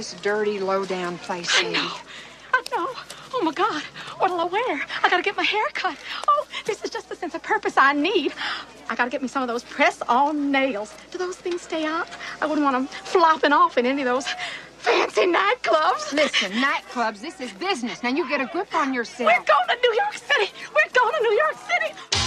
dangerous, dirty, low-down place, I know. I know. Oh my God. What'll I wear? I gotta get my hair cut. Oh, this is just the sense of purpose I need. I gotta get me some of those press-on nails. Do those things stay up? I wouldn't want them flopping off in any of those fancy nightclubs. Listen, nightclubs, this is business. Now you get a grip on yourself. We're going to New York City. We're going to New York City.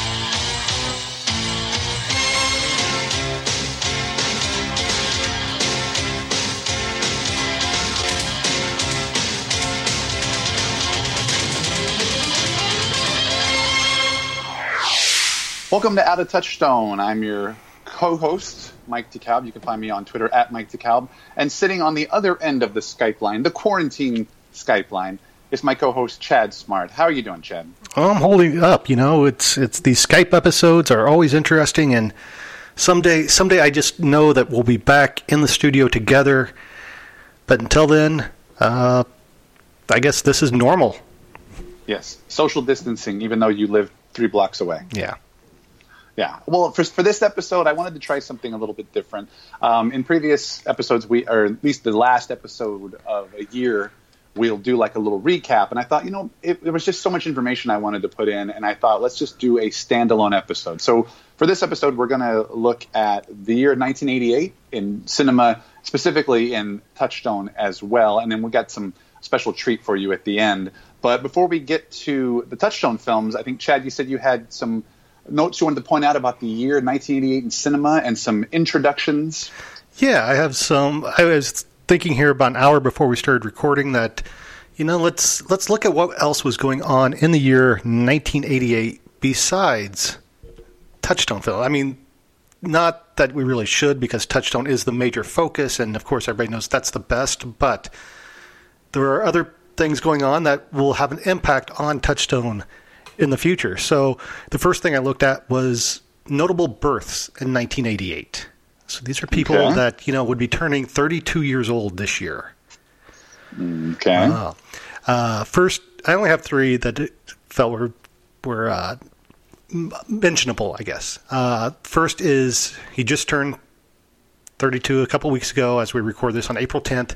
Welcome to Out of Touchstone. I'm your co-host, Mike DeKalb. You can find me on Twitter at Mike DeKalb. And sitting on the other end of the Skype line, the quarantine Skype line, is my co-host Chad Smart. How are you doing, Chad? I'm holding up. You know, it's it's these Skype episodes are always interesting, and someday someday I just know that we'll be back in the studio together. But until then, uh, I guess this is normal. Yes, social distancing, even though you live three blocks away. Yeah. Yeah. Well, for, for this episode, I wanted to try something a little bit different. Um, in previous episodes, we, or at least the last episode of a year, we'll do like a little recap. And I thought, you know, it, there was just so much information I wanted to put in, and I thought, let's just do a standalone episode. So for this episode, we're going to look at the year 1988 in cinema, specifically in Touchstone as well. And then we got some special treat for you at the end. But before we get to the Touchstone films, I think, Chad, you said you had some notes you wanted to point out about the year 1988 in cinema and some introductions. Yeah, I have some. I was thinking here about an hour before we started recording that, you know, let's let's look at what else was going on in the year 1988 besides Touchstone film. I mean, not that we really should because Touchstone is the major focus, and of course everybody knows that's the best. But there are other things going on that will have an impact on Touchstone in the future. So the first thing I looked at was notable births in 1988. So these are people Okay. that you know would be turning 32 years old this year. Okay. Uh, uh, first, I only have three that felt were were uh, mentionable, I guess. Uh, first is he just turned 32 a couple weeks ago, as we record this on April 10th,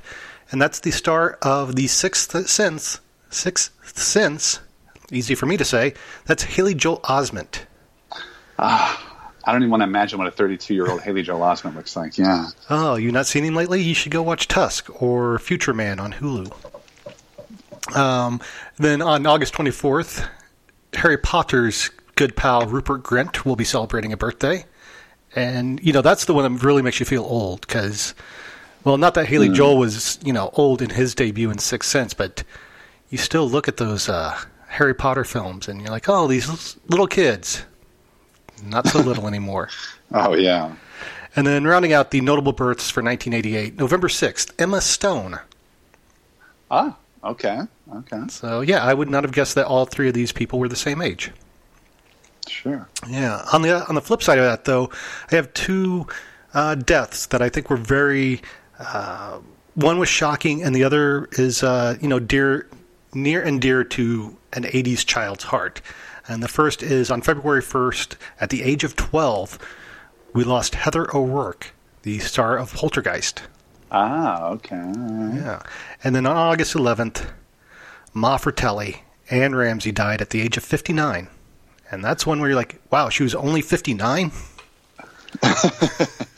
and that's the star of the Sixth Sense. Sixth Sense, easy for me to say. That's Haley Joel Osment. I don't even want to imagine what a 32 year old Haley Joel Osment looks like. Yeah. Oh, you not seen him lately? You should go watch Tusk or Future Man on Hulu. Um, then on August 24th, Harry Potter's good pal Rupert Grint will be celebrating a birthday. And, you know, that's the one that really makes you feel old because, well, not that Haley Joel was, you know, old in his debut in Sixth Sense, but you still look at those uh, Harry Potter films and you're like, oh, these little kids. Not so little anymore. Oh, yeah. And then rounding out the notable births for 1988, November 6th, Emma Stone. Ah, okay. Okay. So, yeah, I would not have guessed that all three of these people were the same age. Sure. Yeah. On the on the flip side of that, though, I have two uh, deaths that I think were very. Uh, one was shocking, and the other is, uh, you know, dear, near and dear to an '80s child's heart. And the first is on February 1st, at the age of 12, we lost Heather O'Rourke, the star of Poltergeist. Ah, okay. Yeah. And then on August 11th, Ma Fratelli, Anne Ramsey died at the age of 59. And that's one where you're like, wow, she was only 59?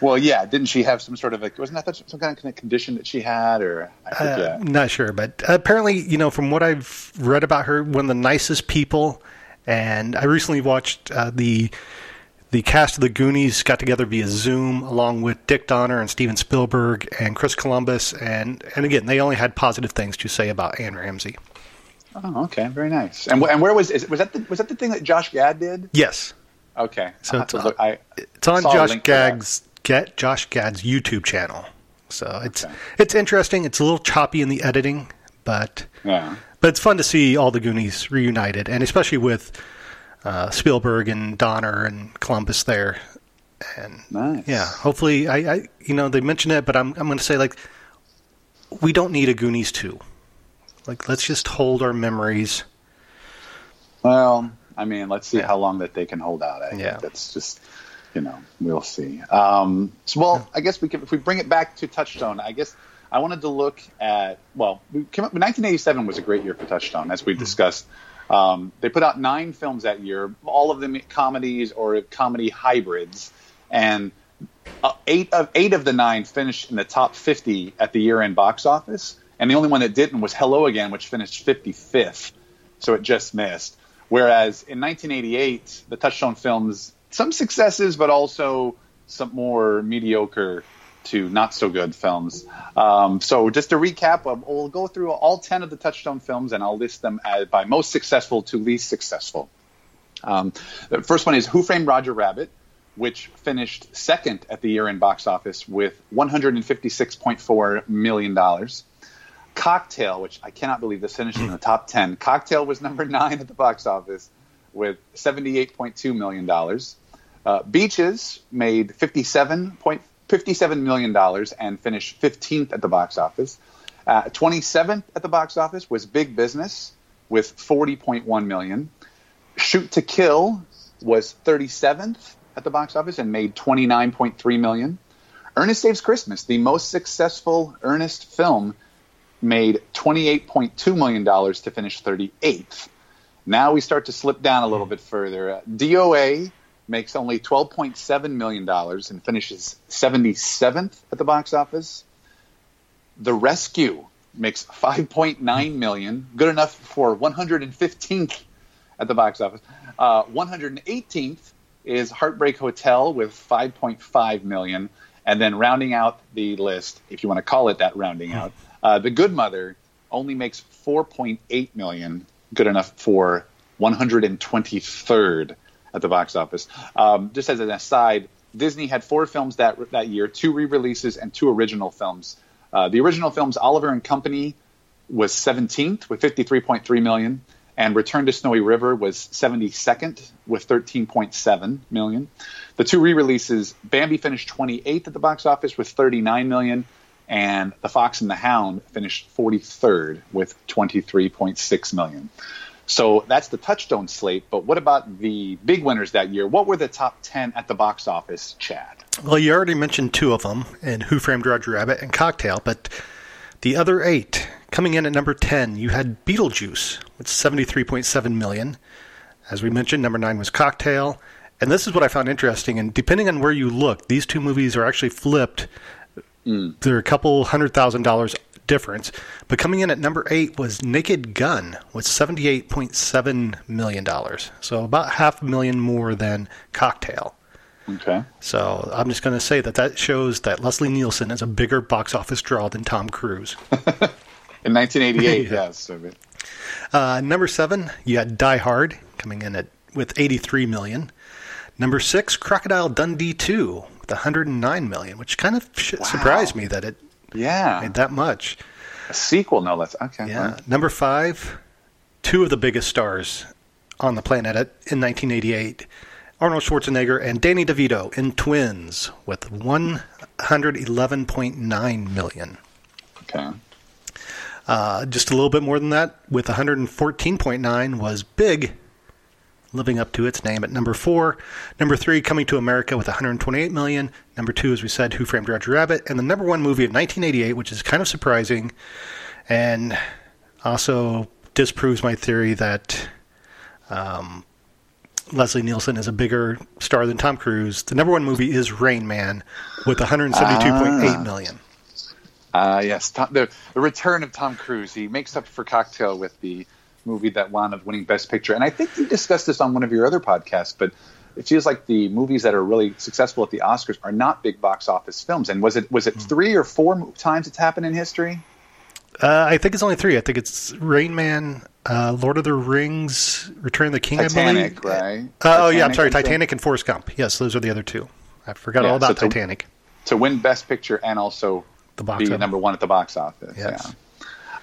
Well, yeah. Didn't she have some sort of like, wasn't that some kind of condition that she had, or I Uh, not sure, but apparently, you know, from what I've read about her, one of the nicest people. And I recently watched uh, the the cast of the Goonies got together via Zoom, along with Dick Donner and Steven Spielberg and Chris Columbus, and and again, they only had positive things to say about Anne Ramsey. oh, okay. Very nice. And, and where was is, was that? The, was that the thing that Josh Gad did? Yes, Okay. So it's on- look- I It's on Josh link for that. Gad's get Josh Gad's YouTube channel. So it's Okay. it's interesting. It's a little choppy in the editing, but Yeah. but it's fun to see all the Goonies reunited, and especially with uh, Spielberg and Donner and Columbus there. And Nice. yeah, hopefully, I, I you know they mention it, but I'm I'm going to say like we don't need a Goonies two. Like let's just hold our memories. Well, I mean, let's see how long that they can hold out. I think Yeah. that's just, you know, we'll see. Um, so, well, I guess we could, if we bring it back to Touchstone, I guess I wanted to look at well, we came up, 1987 was a great year for Touchstone, as we discussed. Um, they put out nine films that year, all of them comedies or comedy hybrids, and uh, eight of eight of the nine finished in the top 50 at the year-end box office, and the only one that didn't was Hello Again, which finished 55th, so it just missed. Whereas in 1988, the Touchstone films some successes, but also some more mediocre to not so good films. Um, so just to recap, um, we'll go through all 10 of the Touchstone films and I'll list them as, by most successful to least successful. Um, the first one is Who Framed Roger Rabbit, which finished second at the year end box office with $156.4 million. Cocktail, which I cannot believe this finished in the top 10. Cocktail was number nine at the box office with $78.2 million. Uh, Beaches made 57 point, $57 million and finished 15th at the box office. Uh, 27th at the box office was Big Business with 40.1 million. Shoot to Kill was 37th at the box office and made 29.3 million. Ernest Saves Christmas, the most successful Ernest film, made 28.2 million dollars to finish 38th. Now we start to slip down a little bit further. Uh, DOA makes only $12.7 million and finishes 77th at the box office. The Rescue makes 5.9 million, good enough for 115th at the box office. Uh, 118th is Heartbreak Hotel with 5.5 million, and then rounding out the list, if you want to call it that, rounding out, uh, The Good Mother only makes 4.8 million, good enough for 123rd at the box office. Um, just as an aside, Disney had four films that that year, two re-releases and two original films. Uh, the original films, Oliver and Company, was 17th with 53.3 million, and Return to Snowy River was 72nd with 13.7 million. The two re-releases, Bambi finished 28th at the box office with 39 million, and The Fox and the Hound finished 43rd with 23.6 million. So that's the touchstone slate. But what about the big winners that year? What were the top 10 at the box office, Chad? Well, you already mentioned two of them in Who Framed Roger Rabbit and Cocktail, but the other eight coming in at number 10, you had Beetlejuice with 73.7 million. As we mentioned, number 9 was Cocktail. And this is what I found interesting. And depending on where you look, these two movies are actually flipped. Mm. They're a couple hundred thousand dollars difference. But coming in at number eight was Naked Gun with $78.7 million. So about half a million more than Cocktail. Okay. So I'm just going to say that that shows that Leslie Nielsen is a bigger box office draw than Tom Cruise. In 1988, yeah. yes. Uh, number seven, you had Die Hard coming in at with 83 million. Number six, Crocodile Dundee 2 with 109 million, which kind of wow. surprised me that it yeah. Made that much. A sequel, no less. Okay. Yeah. Right. Number five, two of the biggest stars on the planet in 1988. Arnold Schwarzenegger and Danny DeVito in Twins with 111.9 million. Okay. Uh, just a little bit more than that, with 114.9 was Big living up to its name at number four. Number three, Coming to America with 128 million. Number two, as we said, Who Framed Roger Rabbit, and the number one movie of 1988, which is kind of surprising, and also disproves my theory that um, Leslie Nielsen is a bigger star than Tom Cruise. The number one movie is Rain Man with 172.8 ah. million. Ah, uh, yes, Tom, the the return of Tom Cruise. He makes up for Cocktail with the movie that wound up winning Best Picture. And I think you discussed this on one of your other podcasts, but it feels like the movies that are really successful at the Oscars are not big box office films. And was it was it hmm. three or four times it's happened in history? Uh, I think it's only three. I think it's Rain Man, uh, Lord of the Rings, Return of the King. Titanic, right? Uh, oh yeah, I'm sorry, Titanic and Forrest Gump. Yes, those are the other two. I forgot yeah, all about so to, Titanic. To win Best Picture and also the box be number one at the box office. Yes. Yeah.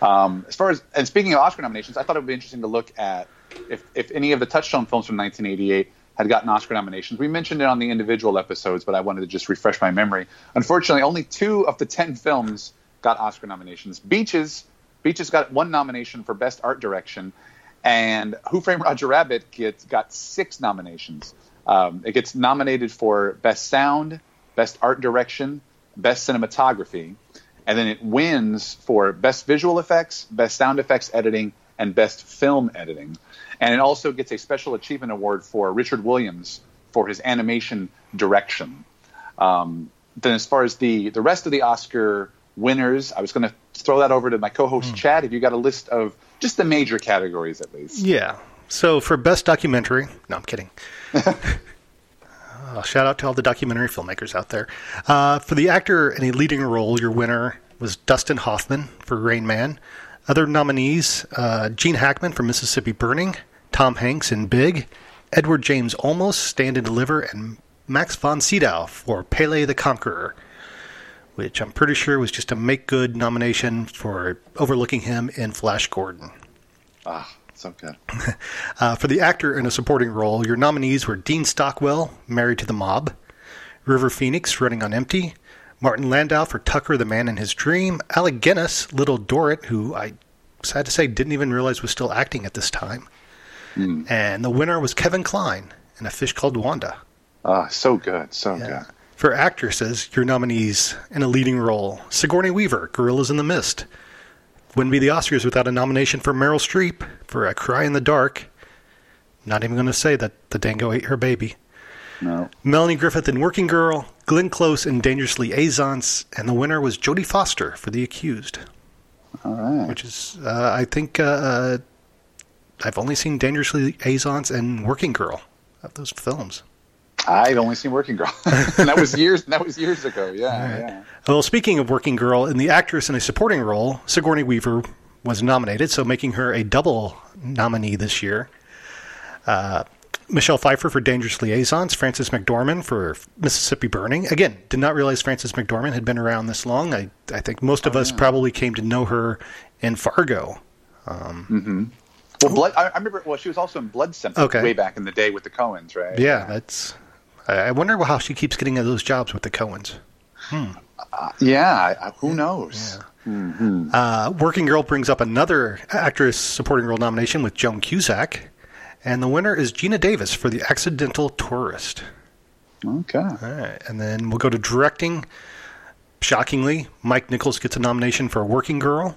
Um, as far as and speaking of Oscar nominations, I thought it would be interesting to look at if if any of the Touchstone films from 1988 had gotten Oscar nominations. We mentioned it on the individual episodes, but I wanted to just refresh my memory. Unfortunately, only two of the ten films got Oscar nominations. Beaches Beaches got one nomination for Best Art Direction, and Who Framed Roger Rabbit gets got six nominations. Um, it gets nominated for Best Sound, Best Art Direction, Best Cinematography, and then it wins for best visual effects, best sound effects editing, and best film editing. And it also gets a special achievement award for Richard Williams for his animation direction. Um, then, as far as the the rest of the Oscar winners, I was going to throw that over to my co-host Chad. If you got a list of just the major categories at least. Yeah. So for best documentary, no, I'm kidding. Uh, shout out to all the documentary filmmakers out there. Uh, for the actor in a leading role, your winner was Dustin Hoffman for Rain Man. Other nominees: uh, Gene Hackman for Mississippi Burning, Tom Hanks in Big, Edward James Olmos, Stand and Deliver, and Max von Sydow for Pelle the Conqueror, which I'm pretty sure was just a make good nomination for overlooking him in Flash Gordon. Ah, so good. Uh, for the actor in a supporting role, your nominees were Dean Stockwell, Married to the Mob, River Phoenix, Running on Empty, Martin Landau for Tucker, the Man in His Dream, Alec Guinness, Little Dorrit, who I sad to say didn't even realize was still acting at this time, and the winner was Kevin Kline in A Fish Called Wanda. Ah, so good, so Yeah. good. For actresses, your nominees in a leading role Sigourney Weaver, Gorillas in the Mist. Wouldn't be the Oscars without a nomination for Meryl Streep for A Cry in the Dark. Not even going to say that the dingo ate her baby. No. Melanie Griffith in Working Girl, Glenn Close in Dangerous Liaisons, and the winner was Jodie Foster for The Accused, All right. which is, uh, I think, uh, uh, I've only seen Dangerous Liaisons and Working Girl of those films. I'd only seen Working Girl, and that was years. That was years ago. Yeah, yeah. Well, speaking of Working Girl, in the actress in a supporting role, Sigourney Weaver was nominated, so making her a double nominee this year. Uh, Michelle Pfeiffer for Dangerous Liaisons, Frances McDormand for Mississippi Burning. Again, did not realize Frances McDormand had been around this long. I, I think most of us probably came to know her in Fargo. Well, Blood. I, I remember. Well, she was also in Blood Simple Okay. way back in the day with the Coens, right? Yeah, that's. I wonder how she keeps getting those jobs with the Coens. Hmm. Uh, yeah. I, I, who knows? Mm-hmm. Uh, Working Girl brings up another actress supporting role nomination with Joan Cusack, and the winner is Geena Davis for The Accidental Tourist. Okay. All right, and then we'll go to directing. Shockingly, Mike Nichols gets a nomination for Working Girl,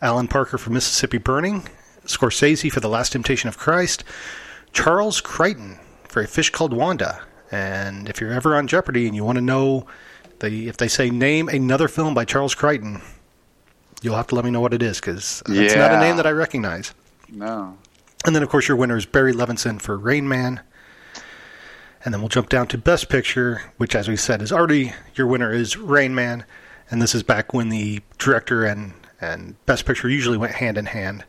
Alan Parker for Mississippi Burning, Scorsese for The Last Temptation of Christ, Charles Crichton for A Fish Called Wanda. And if you're ever on Jeopardy and you want to know the if they say name another film by Charles Crichton, you'll have to let me know what it is because it's not a name that I recognize. No. And then, of course, your winner is Barry Levinson for Rain Man. And then we'll jump down to Best Picture, which, as we said, is already your winner is Rain Man. And this is back when the director and, and Best Picture usually went hand in hand.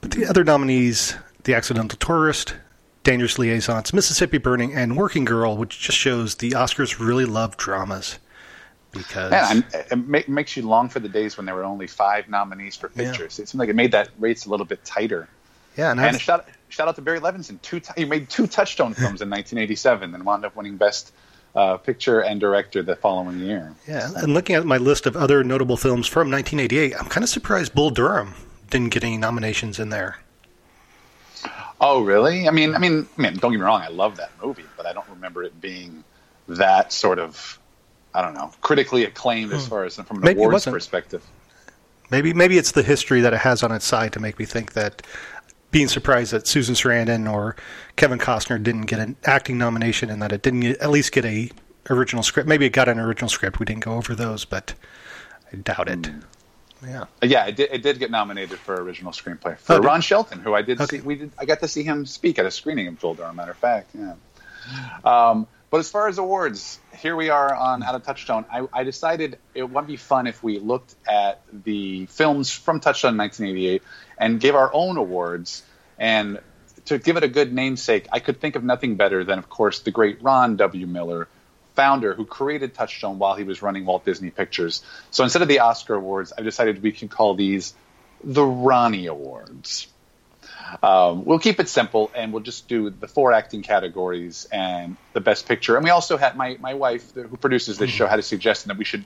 But the other nominees The Accidental Tourist, Dangerous Liaisons, Mississippi Burning, and Working Girl, which just shows the Oscars really love dramas. Because. Man, it ma- makes you long for the days when there were only five nominees for Yeah. pictures. It seemed like it made that race a little bit tighter. yeah, and, And I've- shout, shout out to Barry Levinson. Two, t- he made two Touchstone films in 1987 and wound up winning Best uh, Picture and Director the following year. Yeah, and looking at my list of other notable films from 1988, I'm kind of surprised Bull Durham didn't get any nominations in there. Oh, really? I mean, I mean, I mean, don't get me wrong. I love that movie, but I don't remember it being that sort of, I don't know, critically acclaimed as far as from an Hmm. Maybe awards perspective. Maybe maybe it's the history that it has on its side to make me think that being surprised that Susan Sarandon or Kevin Costner didn't get an acting nomination and that it didn't get, at least get a original script. Maybe it got an original script. We didn't go over those, but I doubt it. Hmm. Yeah. Uh, Yeah, it did, it did get nominated for original screenplay for Oh, Ron Shelton, who I did Okay. see. We did. I got to see him speak at a screening of Bull Durham. Matter of fact, yeah. Um, but as far as awards, here we are on Out of Touchstone. I, I decided it would be fun if we looked at the films from Touchstone 1988 and gave our own awards. And to give it a good namesake, I could think of nothing better than, of course, the great Ron W. Miller, founder who created Touchstone while he was running Walt Disney Pictures. So instead of the Oscar Awards, I decided we can call these the Ronnie Awards. Um, we'll keep it simple and we'll just do the four acting categories and the best picture. And we also had my, my wife, who produces this show, had a suggestion that we should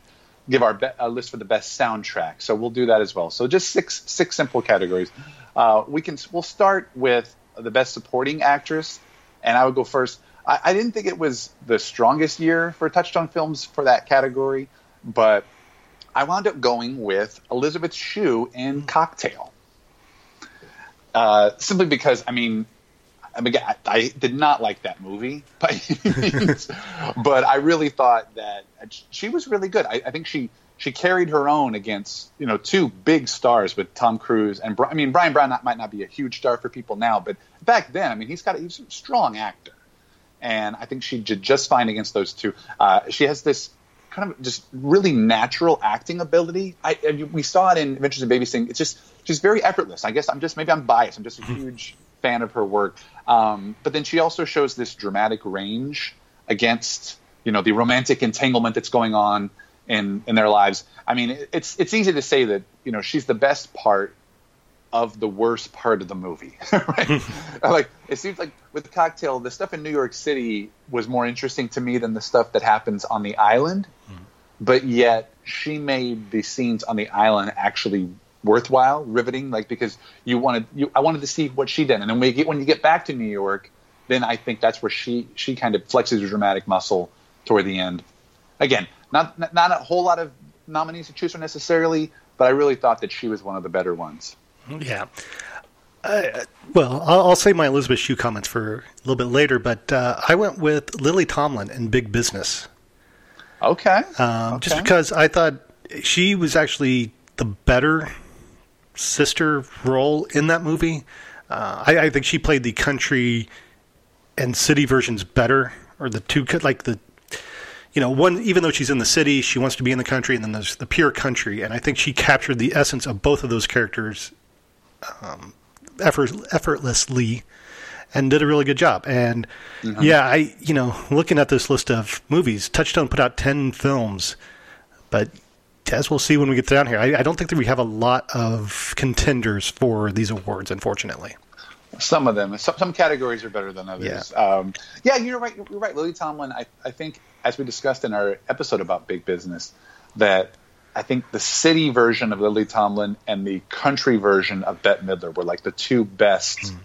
give our be- a list for the best soundtrack. So we'll do that as well. So just six six simple categories. Uh, we can we'll start with the best supporting actress, and I would go first. I, I didn't think it was the strongest year for Touchstone films for that category, but I wound up going with Elizabeth Shue in Cocktail. Uh, simply because, I mean, I mean, I, I did not like that movie by any means, but I really thought that she was really good. I, I think she she carried her own against you know two big stars with Tom Cruise and I mean Bryan Brown not, might not be a huge star for people now, but back then I mean he's got a, he's a strong actor, and I think she did just fine against those two. Uh, she has this kind of just really natural acting ability. I, we saw it in Adventures in Babysitting. It's just she's very effortless. I guess I'm just maybe I'm biased. I'm just a mm-hmm. huge fan of her work. Um, but then she also shows this dramatic range against you know the romantic entanglement that's going on in in their lives. I mean, it's it's easy to say that you know she's the best part of the worst part of the movie, right? like it seems like with Cocktail, the stuff in New York City was more interesting to me than the stuff that happens on the island. Mm. But yet, she made the scenes on the island actually worthwhile, riveting. Like because you wanted, you I wanted to see what she did, and then when you get when you get back to New York, then I think that's where she she kind of flexes her dramatic muscle toward the end. Again, not not a whole lot of nominees to choose from necessarily, but I really thought that she was one of the better ones. Yeah. Uh, well, I'll, I'll say my Elizabeth Shue comments for a little bit later, but uh, I went with Lily Tomlin in Big Business. Okay. Um, okay. Just because I thought she was actually the better sister role in that movie. Uh, I, I, think she played the country and city versions better, or the two like the you know, one even though she's in the city, she wants to be in the country, and then there's the pure country, and I think she captured the essence of both of those characters um, effort, effortlessly, and did a really good job. And mm-hmm. yeah, I you know, looking at this list of movies, Touchstone put out ten films, but as we'll see when we get down here, I, I don't think that we have a lot of contenders for these awards, unfortunately. Some of them, some, some categories are better than others. Yeah, um, yeah you're right. You're right. Lily Tomlin, I, I think as we discussed in our episode about big business, that I think the city version of Lily Tomlin and the country version of Bette Midler were like the two best mm.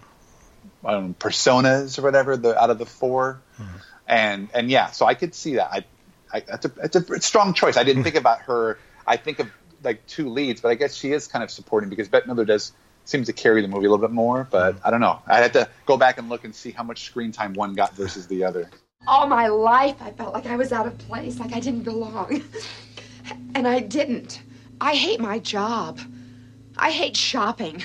know, personas or whatever the out of the four. Mm. And and yeah, so I could see that. I, I that's a it's a strong choice. I didn't think about her. I think of like two leads, but I guess she is kind of supporting because Bette Midler does seems to carry the movie a little bit more. But mm. I don't know. I had to go back and look and see how much screen time one got versus the other. All my life, I felt like I was out of place, like I didn't belong. And I didn't. I hate my job. I hate shopping.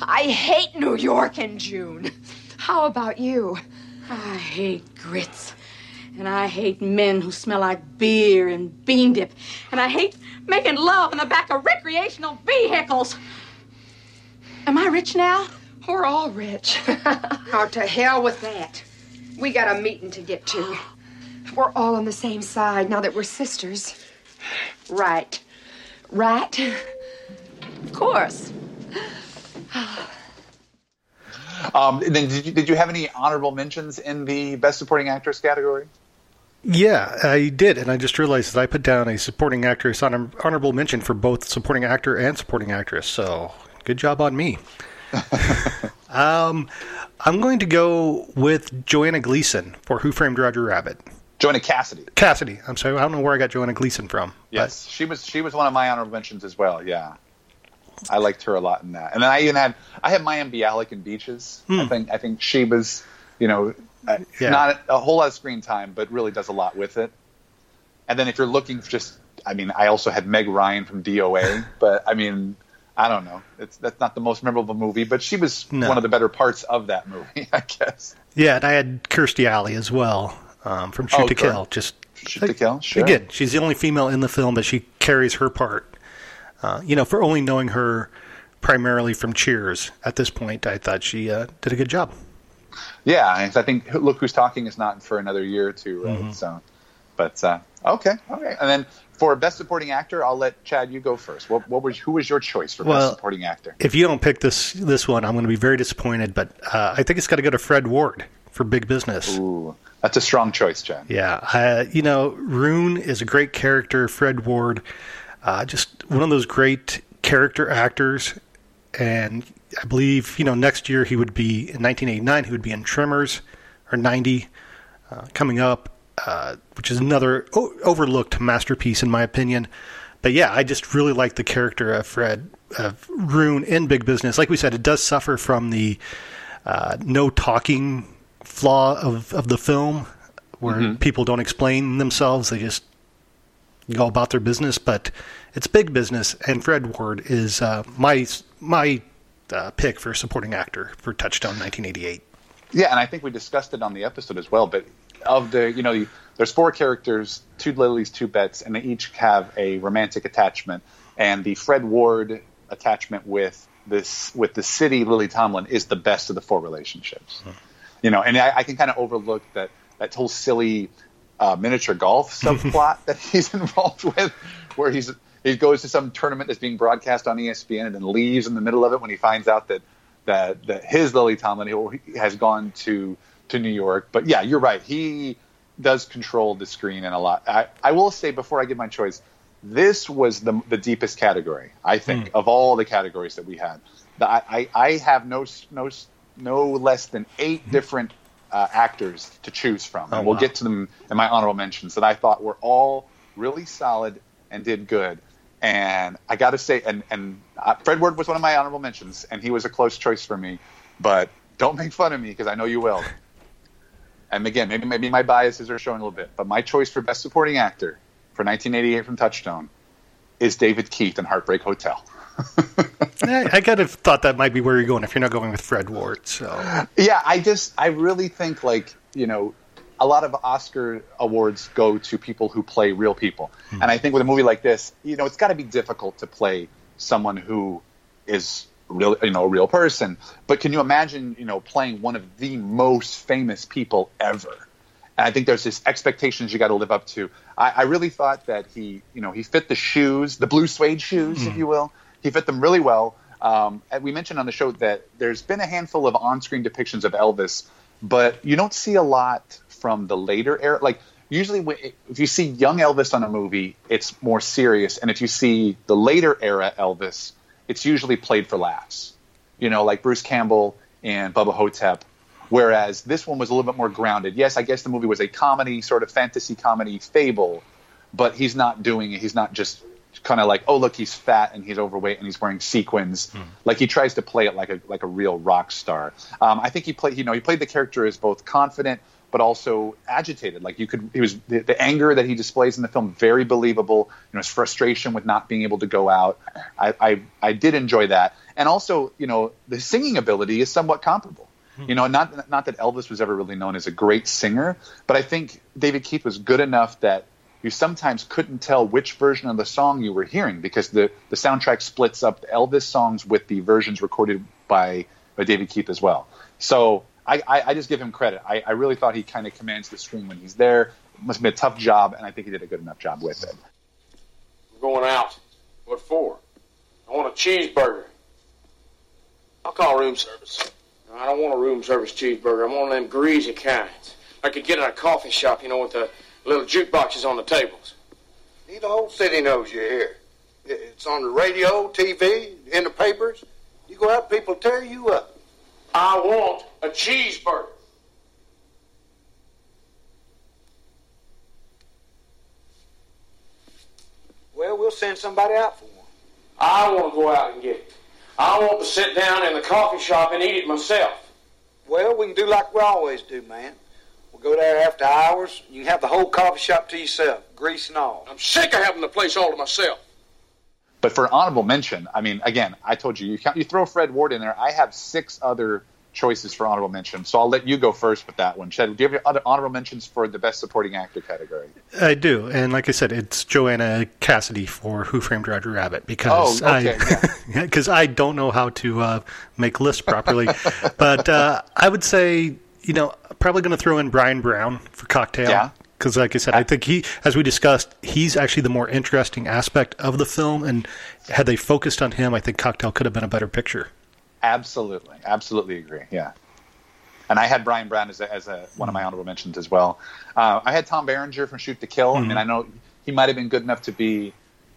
I hate New York in June. How about you? I hate grits. And I hate men who smell like beer and bean dip. And I hate making love in the back of recreational vehicles. Am I rich now? We're all rich. oh, to hell with that. We got a meeting to get to. We're all on the same side now that we're sisters. Right. Right? Of course. um, then did you, did you have any honorable mentions in the Best Supporting Actress category? Yeah, I did, and I just realized that I put down a supporting actress honor- honorable mention for both supporting actor and supporting actress. So good job on me. um, I'm going to go with Joanna Gleason for Who Framed Roger Rabbit. Joanna Cassidy. Cassidy. I'm sorry. I don't know where I got Joanna Gleason from. Yes, but. she was she was one of my honorable mentions as well. Yeah, I liked her a lot in that. And then I even had I had Mayim Bialik in Beaches. Hmm. I think I think she was you know uh, yeah. not a whole lot of screen time, but really does a lot with it. And then if you're looking for just, I mean, I also had Meg Ryan from DOA, but I mean, I don't know. It's that's not the most memorable movie, but she was no. one of the better parts of that movie, I guess. Yeah, and I had Kirstie Alley as well um, from Shoot oh, to Kill. Just Shoot like, to Kill. Sure. Again, she's the only female in the film, but she carries her part. Uh, you know, for only knowing her primarily from Cheers at this point, I thought she uh, did a good job. Yeah, I think Look Who's Talking is not for another year or two, right? Mm-hmm. So, but uh, okay, okay, and then for best supporting actor, I'll let Chad you go first. What, what was who was your choice for well, best supporting actor? If you don't pick this this one, I'm going to be very disappointed. But uh, I think it's got to go to Fred Ward for Big Business. Ooh, that's a strong choice, Chad. Yeah, uh, you know, Rune is a great character. Fred Ward, uh, just one of those great character actors, and I believe you know next year he would be in 1989. He would be in Tremors or 90 uh, coming up uh, which is another o- overlooked masterpiece in my opinion. but yeah, I just really like the character of Fred of Rune in Big Business. Like we said, it does suffer from the uh, no talking flaw of, of the film, where Mm-hmm. people don't explain themselves; they just go about their business. But it's big business, and Fred Ward is uh, my my uh, pick for supporting actor for Touchstone 1988. Yeah, and I think we discussed it on the episode as well. But of the, you know, you- there's four characters, two lilies, two Bettes, and they each have a romantic attachment. And the Fred Ward attachment with this with the city Lily Tomlin is the best of the four relationships. You know, and I, I can kind of overlook that that whole silly uh, miniature golf subplot that he's involved with, where he's he goes to some tournament that's being broadcast on ESPN and then leaves in the middle of it when he finds out that that that his Lily Tomlin has gone to to New York. But yeah, you're right. He does control the screen and a lot. I, I will say before I give my choice, this was the the deepest category I think of all the categories that we had. The, I, I have no no no less than eight different uh, actors to choose from, and we'll wow. get to them in my honorable mentions that I thought were all really solid and did good. And I got to say, and and uh, Fred Ward was one of my honorable mentions, and he was a close choice for me. But don't make fun of me because I know you will. And again, maybe maybe my biases are showing a little bit, but my choice for best supporting actor for 1988 from Touchstone is David Keith in Heartbreak Hotel. I, I kind of thought that might be where you're going if you're not going with Fred Ward. So Yeah, I just I really think like you know a lot of Oscar awards go to people who play real people, hmm. and I think with a movie like this, you know, it's got to be difficult to play someone who is real, you know, a real person. But can you imagine, you know, playing one of the most famous people ever? And I think there's this expectations you got to live up to. I, I really thought that he, you know, he fit the shoes, the blue suede shoes, if hmm. you will. He fit them really well. Um, we mentioned on the show that there's been a handful of on-screen depictions of Elvis, but you don't see a lot from the later era. Like usually, if you see young Elvis on a movie, it's more serious, and if you see the later era Elvis, it's usually played for laughs. You know, like Bruce Campbell and Bubba Ho-Tep. Whereas this one was a little bit more grounded. Yes, I guess the movie was a comedy, sort of fantasy comedy fable, but he's not doing it. He's not just kind of like, oh look, he's fat and he's overweight and he's wearing sequins. Like he tries to play it like a like a real rock star. Um, I think he played, you know, he played the character as both confident but also agitated. Like you could, he was the, the anger that he displays in the film very believable. You know, his frustration with not being able to go out. I I, I did enjoy that, and also you know the singing ability is somewhat comparable. You know, not not that Elvis was ever really known as a great singer, but I think David Keith was good enough that you sometimes couldn't tell which version of the song you were hearing because the, the soundtrack splits up the Elvis songs with the versions recorded by, by David Keith as well. So I, I, I just give him credit. I, I really thought he kind of commands the screen when he's there. It must be a tough job, and I think he did a good enough job with it. We're going out. What for? I want a cheeseburger. I'll call room service. I don't want a room service cheeseburger. I want one of them greasy kinds. I could get at a coffee shop, you know, with the little jukeboxes on the tables. The whole city knows you're here. It's on the radio, TV, in the papers. You go out, people tear you up. I want a cheeseburger. Well, we'll send somebody out for one. I want to go out and get it. I want to sit down in the coffee shop and eat it myself. Well, we can do like we always do, man. We'll go there after hours. You can have the whole coffee shop to yourself, grease and all. I'm sick of having the place all to myself. But for honorable mention, I mean, again, I told you, you, count, you throw Fred Ward in there. I have six other choices for honorable mention, so I'll let you go first with that one. Chad, do you have your other honorable mentions for the best supporting actor category? I do, and like I said, it's Joanna Cassidy for Who Framed Roger Rabbit because Oh, okay, I because I don't know how to uh, make lists properly. but uh, I would say, you know, probably going to throw in Bryan Brown for Cocktail. Yeah. Because, like I said, I think he, as we discussed, he's actually the more interesting aspect of the film. And had they focused on him, I think Cocktail could have been a better picture. Absolutely, absolutely agree. Yeah, and I had Bryan Brown as a, as a one of my honorable mentions as well. Uh, I had Tom Berenger from Shoot to Kill. I mean, I know he might have been good enough to be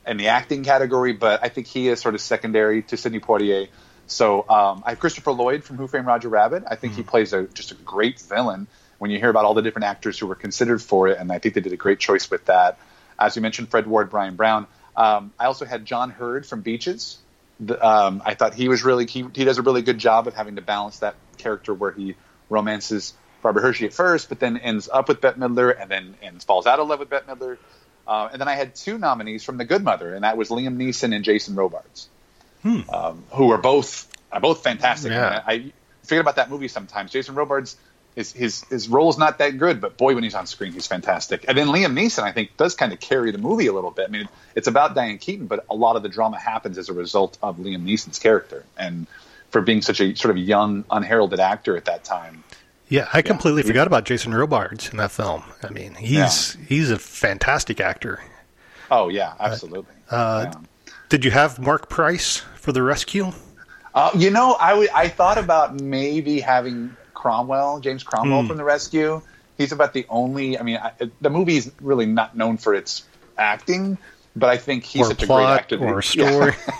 in the acting category, but I think he is sort of secondary to Sidney Poitier. So um, I have Christopher Lloyd from Who Framed Roger Rabbit. I think he plays a just a great villain. When you hear about all the different actors who were considered for it, and I think they did a great choice with that. As you mentioned, Fred Ward, Bryan Brown. Um, I also had John Heard from Beaches. The, um, I thought he was really he, he does a really good job of having to balance that character where he romances Barbara Hershey at first, but then ends up with Bette Midler, and then ends falls out of love with Bette Midler. Uh, and then I had two nominees from The Good Mother, and that was Liam Neeson and Jason Robards, um, who are both are both fantastic. Yeah. I, I forget about that movie sometimes. Jason Robards, his his his role's not that good, but boy, when he's on screen, he's fantastic. And then Liam Neeson, I think, does kind of carry the movie a little bit. I mean, it's about Diane Keaton, but a lot of the drama happens as a result of Liam Neeson's character, and for being such a sort of young, unheralded actor at that time. Yeah, I completely forgot about Jason Robards in that film. I mean, he's he's a fantastic actor. Oh yeah, absolutely. Uh, Yeah. Did you have Marc Price for the rescue? Uh, you know, I w- I thought about maybe having Cromwell, James. Cromwell from The Rescue. He's about the only. I mean, I, the movie's really not known for its acting, but I think he's or such a great actor. or Yeah. story?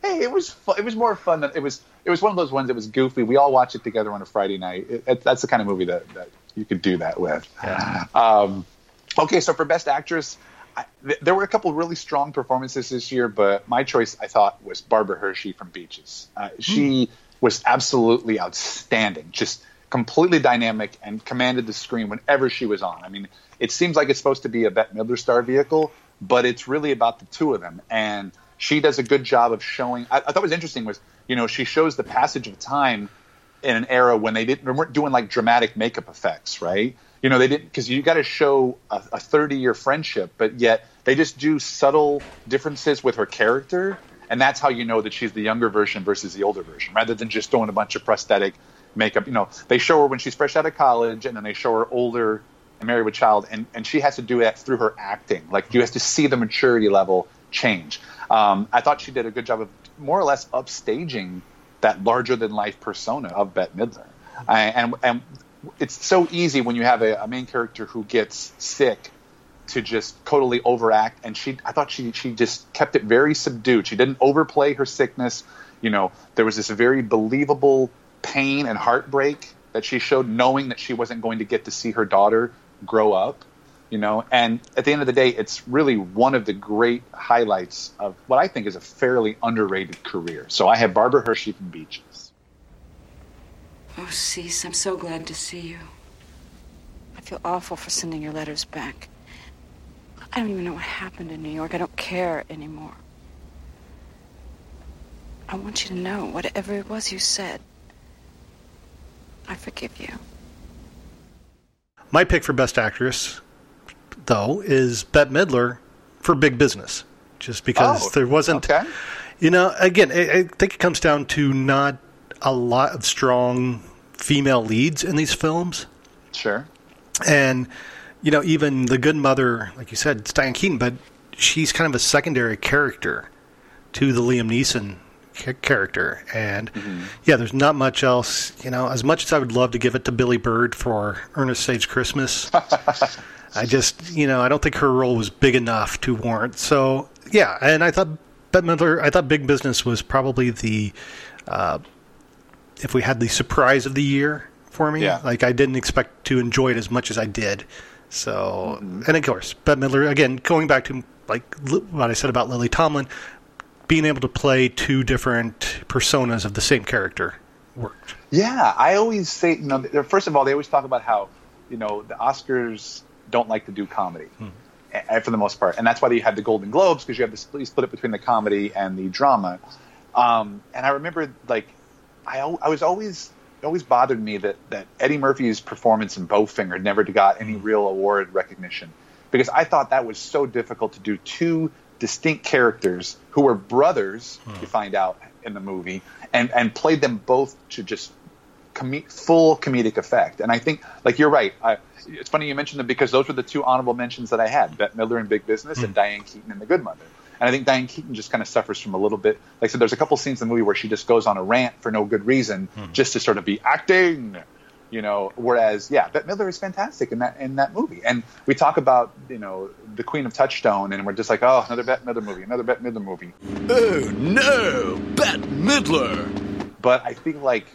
hey, it was fu- it was more fun than it was. It was one of those ones that was goofy. We all watch it together on a Friday night. It, it, that's the kind of movie that, that you could do that with. Um, okay, so for best actress, I, th- there were a couple really strong performances this year, but my choice I thought was Barbara Hershey from Beaches. Uh, she was absolutely outstanding, just completely dynamic and commanded the screen whenever she was on. I mean, it seems like it's supposed to be a Bette Midler star vehicle, but it's really about the two of them, and she does a good job of showing. I, I thought was interesting was you know she shows the passage of time in an era when they didn't they weren't doing like dramatic makeup effects, right? You know, they didn't because you got to show a, a 30 year friendship, but yet they just do subtle differences with her character, and that's how you know that she's the younger version versus the older version, rather than just throwing a bunch of prosthetic makeup. You know, they show her when she's fresh out of college, and then they show her older and married with child, and and she has to do that through her acting. Like you have to see the maturity level change. Um, I thought she did a good job of more or less upstaging that larger than life persona of Bette Midler. I, and and it's so easy when you have a, a main character who gets sick to just totally overact and she I thought she she just kept it very subdued. She didn't overplay her sickness. You know, there was this very believable pain and heartbreak that she showed knowing that she wasn't going to get to see her daughter grow up you know and at the end of the day it's really one of the great highlights of what i think is a fairly underrated career so i have barbara hershey from beaches Oh, Cease, I'm so glad to see you. I feel awful for sending your letters back. I don't even know what happened in New York. I don't care anymore. I want you to know whatever it was you said. I forgive you. My pick for best actress, though, is Bette Midler for Big Business, just because Oh, there wasn't. okay. You know, again, I, I think it comes down to not a lot of strong female leads in these films. sure And, you know, even The Good Mother, like you said, Diane Keaton, but she's kind of a secondary character to the Liam Neeson character. And, yeah, there's not much else. You know, as much as I would love to give it to Billie Bird for Ernest Saves Christmas, I just, you know, I don't think her role was big enough to warrant. So, yeah, and I thought Bette Midler, I thought Big Business was probably the, uh, if we had the surprise of the year for me. Yeah. Like I didn't expect to enjoy it as much as I did. So, mm-hmm. and of course, Bette Midler again going back to like what I said about Lily Tomlin, being able to play two different personas of the same character worked. Yeah, I always say, you know, first of all, they always talk about how, you know, the Oscars don't like to do comedy a- for the most part, and that's why you had the Golden Globes because you have the split, you split it between the comedy and the drama. Um, and I remember, like, I, I was always it always bothered me that that Eddie Murphy's performance in Bowfinger never got any real award recognition because I thought that was so difficult to do two distinct characters who were brothers. Hmm. You find out in the movie and and played them both to just com- full comedic effect. And I think, like you're right. I, it's funny you mentioned them because those were the two honorable mentions that I had: Bette Midler in Big Business and hmm. Diane Keaton in The Good Mother. And I think Diane Keaton just kind of suffers from a little bit. Like I said, there's a couple scenes in the movie where she just goes on a rant for no good reason, hmm. just to sort of be acting. You know, whereas yeah, Bette Midler is fantastic in that in that movie. And we talk about you know the Queen of Touchstone, and we're just like, oh, another Bette Midler movie, another Bette Midler movie. Oh no, Bette Midler. but I think like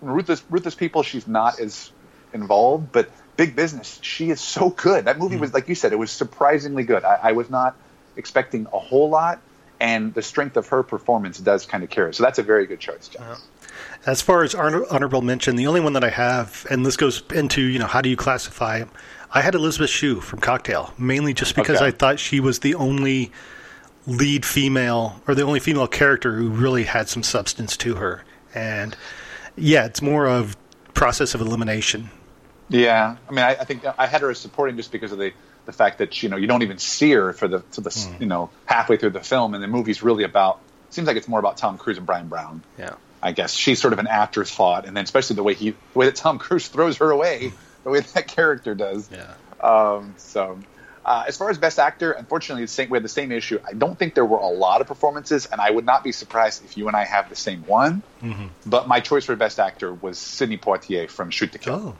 ruthless ruthless people, she's not as involved. But big business, she is so good. That movie hmm. was like you said, it was surprisingly good. I, I was not expecting a whole lot, and the strength of her performance does kind of carry. So that's a very good choice, John. Uh-huh. As far as honorable mention, the only one that I have, and this goes into you know how do you classify? I had Elizabeth Shue from Cocktail, mainly just because Okay. I thought she was the only lead female or the only female character who really had some substance to her. And yeah, it's more of process of elimination. Yeah, I mean, I, I think I had her as supporting just because of the the fact that you know you don't even see her for the to the s you know halfway through the film, and the movie's really about. Seems like it's more about Tom Cruise and Bryan Brown. Yeah. I guess she's sort of an afterthought, and then especially the way he, the way that Tom Cruise throws her away, the way that character does. Yeah. Um, so, uh, as far as best actor, unfortunately, the same, we had the same issue. I don't think there were a lot of performances, and I would not be surprised if you and I have the same one. Mm-hmm. But my choice for best actor was Sidney Poitier from Shoot to Kill. Oh,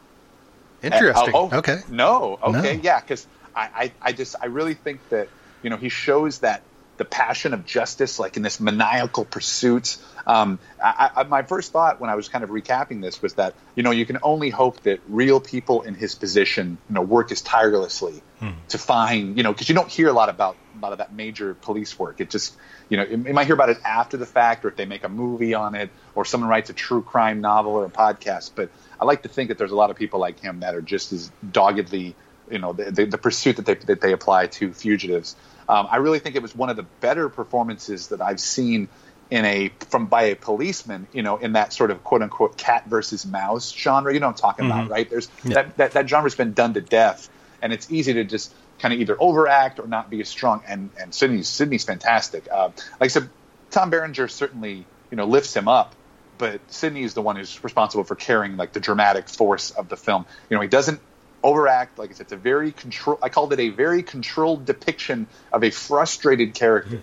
interesting. Uh, oh, okay. No. Okay. No. Yeah. Because I, I, I just, I really think that you know he shows that the passion of justice, like in this maniacal pursuit. Um, I, I, my first thought when I was kind of recapping this was that you know you can only hope that real people in his position, you know, work as tirelessly to find, you know, because you don't hear a lot about a lot of that major police work. It just, you know, you might hear about it after the fact, or if they make a movie on it, or someone writes a true crime novel or a podcast. But I like to think that there's a lot of people like him that are just as doggedly, you know, the, the, the pursuit that they that they apply to fugitives. Um, I really think it was one of the better performances that I've seen in a from by a policeman, you know, in that sort of quote unquote cat versus mouse genre. You know what I'm talking about, right? There's that, that that genre's been done to death, and it's easy to just kind of either overact or not be as strong. And and Sidney's Sidney's fantastic. Uh, like I said, Tom Berenger certainly you know lifts him up, but Sydney is the one who's responsible for carrying like the dramatic force of the film. You know, he doesn't overact. Like I said, it's a very control. I called it a very controlled depiction of a frustrated character. Hmm.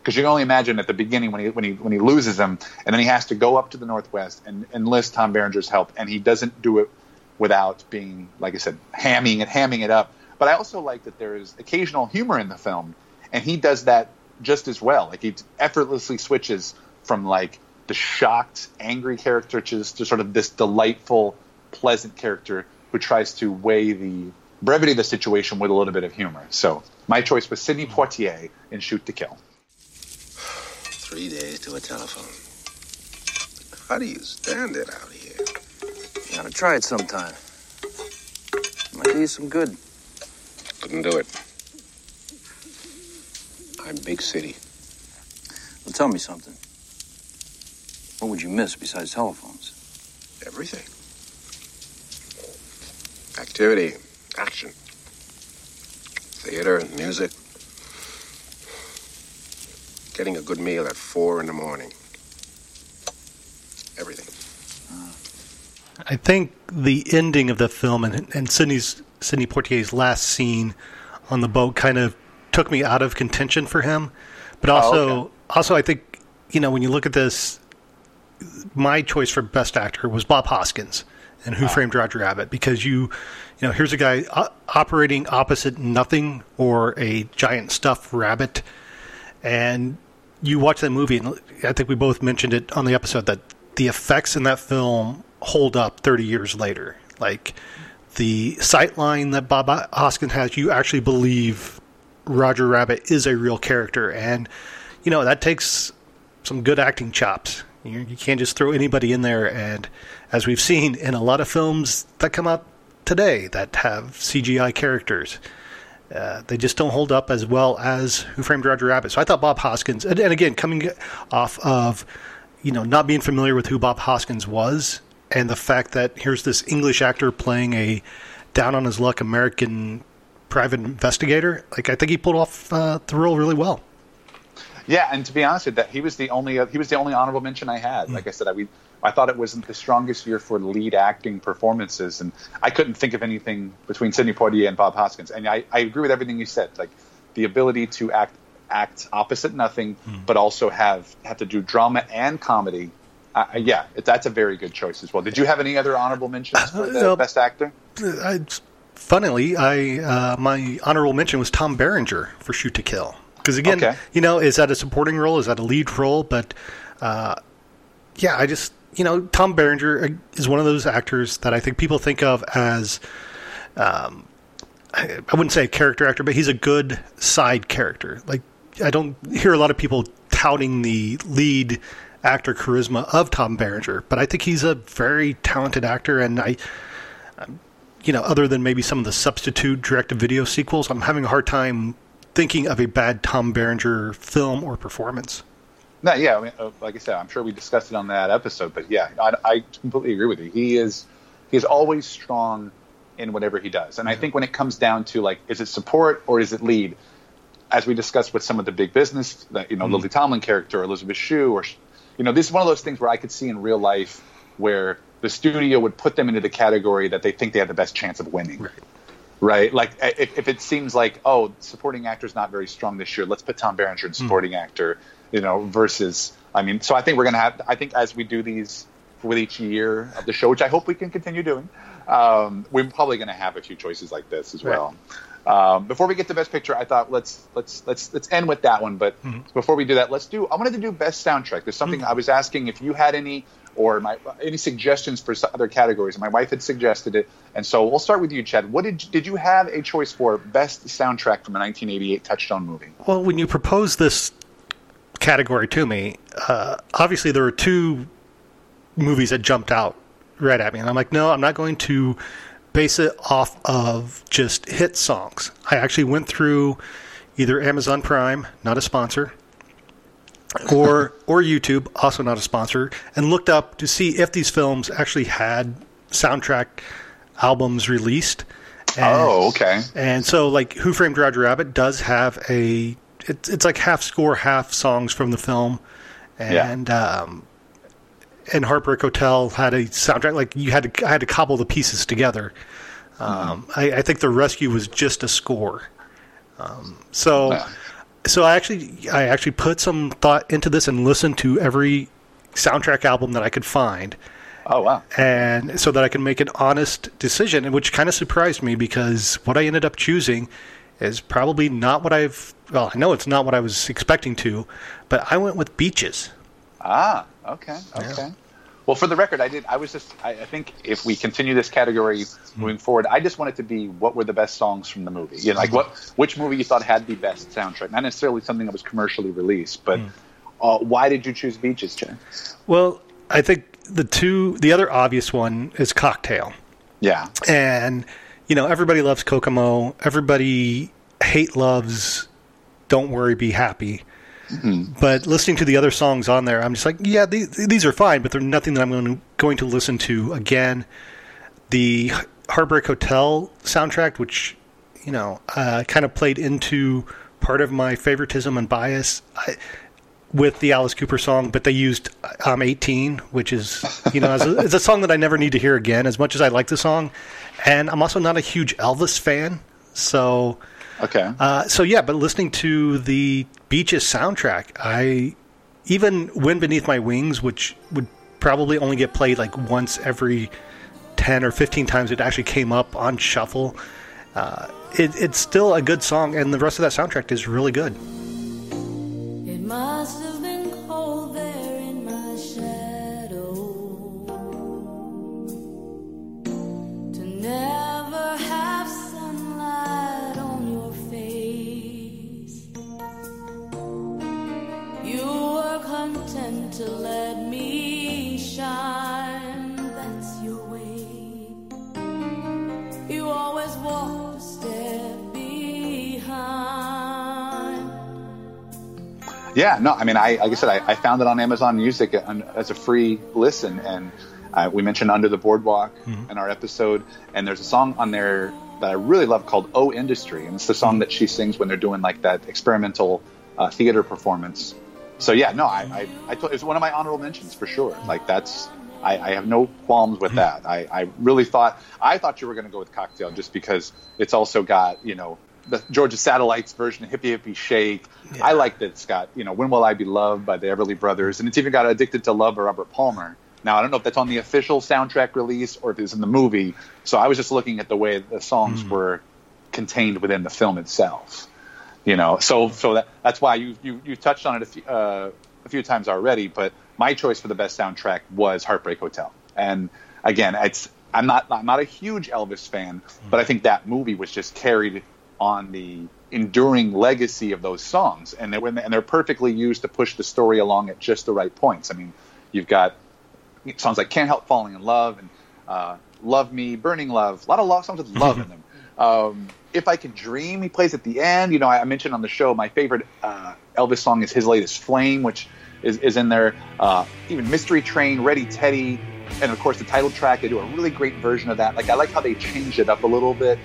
Because you can only imagine at the beginning when he when he when he loses him, and then he has to go up to the northwest and enlist Tom Berenger's help, and he doesn't do it without being, like I said, hamming it, hamming it up. But I also like that there is occasional humor in the film, and he does that just as well. Like he effortlessly switches from like the shocked, angry character to, to sort of this delightful, pleasant character who tries to weigh the brevity of the situation with a little bit of humor. So my choice was Sidney Poitier in Shoot to Kill. Three days to a telephone. How do you stand it out here? You gotta try it sometime. Might do you some good. Couldn't do it. I'm big city. Well, tell me something. What would you miss besides telephones? Everything. Activity, action, theater, music. Getting a good meal at four in the morning. Everything. I think the ending of the film and, and Sidney's Sidney Poitier's last scene on the boat kind of took me out of contention for him. But oh, also, Oh, okay. also I think you know when you look at this, my choice for best actor was Bob Hoskins and Who Framed Roger Rabbit because you, you know, here's a guy operating opposite nothing or a giant stuffed rabbit, and you watch that movie, and I think we both mentioned it on the episode that the effects in that film hold up 30 years later. Like the sight line that Bob Hoskins has, you actually believe Roger Rabbit is a real character, and you know that takes some good acting chops. You, can't just throw anybody in there, and as we've seen in a lot of films that come out today that have CGI characters, uh, they just don't hold up as well as Who Framed Roger Rabbit. So I thought Bob Hoskins, and, and again, coming off of you know not being familiar with who Bob Hoskins was, and the fact that here's this English actor playing a down on his luck American private investigator, like I think he pulled off uh, the role really well. Yeah, and to be honest with that, he was the only he was the only honorable mention I had. Like I said, I we, I thought it wasn't the strongest year for lead acting performances, and I couldn't think of anything between Sidney Poitier and Bob Hoskins. And I, I agree with everything you said. Like the ability to act act opposite nothing, but also have have to do drama and comedy. Uh, yeah, it, that's a very good choice as well. Did you have any other honorable mentions for the no. best actor? I, funnily, I uh, my honorable mention was Tom Berenger for Shoot to Kill. Because again, Okay. you know, is that a supporting role? Is that a lead role? But uh, yeah, I just you know, Tom Berenger uh, is one of those actors that I think people think of as. Um, I I wouldn't say a character actor, but he's a good side character. Like I don't hear a lot of people touting the lead actor charisma of Tom Berenger, but I think he's a very talented actor, and I, um, you know, other than maybe some of the substitute direct-to-video sequels, I'm having a hard time thinking of a bad Tom Berenger film or performance. No, yeah, I mean, uh, like I said, I'm sure we discussed it on that episode, but yeah, I, I completely agree with you. He is he's always strong in whatever he does, and I think when it comes down to like, is it support or is it lead? As we discussed with some of the big business, that you know, Mm. Lily Tomlin character, Elizabeth Shue, or you know, this is one of those things where I could see in real life where the studio would put them into the category that they think they have the best chance of winning. Right. Right, like if, if it seems like oh, supporting actor's not very strong this year, let's put Tom Berenger in supporting actor, you know, versus I mean, so I think we're gonna have. I think as we do these with each year of the show, which I hope we can continue doing, um, we're probably gonna have a few choices like this as Right. well. Um, before we get to best picture, I thought let's let's let's let's end with that one. But before we do that, let's do. I wanted to do best soundtrack. There's something I was asking if you had any or my any suggestions for other categories. My wife had suggested it, and so we'll start with you, Chad. What did did you have a choice for best soundtrack from a 1988 Touchstone movie? Well, when you proposed this category to me, uh, obviously there were two movies that jumped out right at me, and I'm like, no, I'm not going to base it off of just hit songs. I actually went through either Amazon Prime, not a sponsor, or or YouTube, also not a sponsor, and looked up to see if these films actually had soundtrack albums released. And- Oh, okay. and so, like, Who Framed Roger Rabbit does have a. It's, it's like half score, half songs from the film, and um, and Heartbreak Hotel had a soundtrack. Like you had to, I had to cobble the pieces together. Um, I, I think the Rescue was just a score. Um, so, so I actually, I actually put some thought into this and listened to every soundtrack album that I could find. Oh wow! And so that I can make an honest decision, which kind of surprised me because what I ended up choosing is probably not what I've. Well, I know it's not what I was expecting to, but I went with Beaches. Ah, okay, okay. Well, for the record, I did. I was just. I, I think if we continue this category moving forward, I just want it to be what were the best songs from the movie. You know, like what which movie you thought had the best soundtrack, not necessarily something that was commercially released, but uh, why did you choose Beaches, Jen? Well, I think the two, the other obvious one is Cocktail. Yeah. And, you know, everybody loves Kokomo. Everybody hate loves Don't Worry, Be Happy. But listening to the other songs on there, I'm just like, yeah, these, these are fine, but they're nothing that I'm going to, going to listen to again. The Heartbreak Hotel soundtrack, which, you know, uh, kind of played into part of my favoritism and bias. I, with the Alice Cooper song, but they used "I'm 18," which is you know it's a, it's a song that I never need to hear again. As much as I like the song, and I'm also not a huge Elvis fan, so okay. Uh, so yeah, but listening to the Beaches soundtrack, I even "Wind Beneath My Wings," which would probably only get played like once every ten or fifteen times it actually came up on shuffle. Uh, it, it's still a good song, and the rest of that soundtrack is really good. It must to let me shine, that's your way. You always walked a step behind. Yeah, no, I mean, I like I said, I, I found it on Amazon Music as a free listen, and uh, we mentioned Under the Boardwalk in our episode, and there's a song on there that I really love called "Oh Industry," and it's the song that she sings when they're doing like that experimental uh, theater performance. So yeah, no, I, I, I told, it's one of my honorable mentions for sure. Like that's, I, I have no qualms with that. I, I really thought, I thought you were going to go with Cocktail just because it's also got, you know, the Georgia Satellites version of Hippie Hippie Shake. I like that it's got, you know, When Will I Be Loved by the Everly Brothers, and it's even got Addicted to Love by Robert Palmer. Now, I don't know if that's on the official soundtrack release or if it's in the movie. So I was just looking at the way the songs hmm. were contained within the film itself. You know, so so that that's why you you, you touched on it a few, uh, a few times already. But my choice for the best soundtrack was Heartbreak Hotel, and again, it's I'm not I'm not a huge Elvis fan, but I think that movie was just carried on the enduring legacy of those songs, and they're and they're perfectly used to push the story along at just the right points. I mean, you've got songs like "Can't Help Falling in Love" and uh, "Love Me," "Burning Love," a lot of love songs with love in them. Um, if I Could Dream, he plays at the end. You know, I, mentioned on the show my favorite uh, Elvis song is his latest Flame, which is, is in there. Uh, even Mystery Train, Ready Teddy, and of course the title track. They do a really great version of that. Like I like how they changed it up a little bit.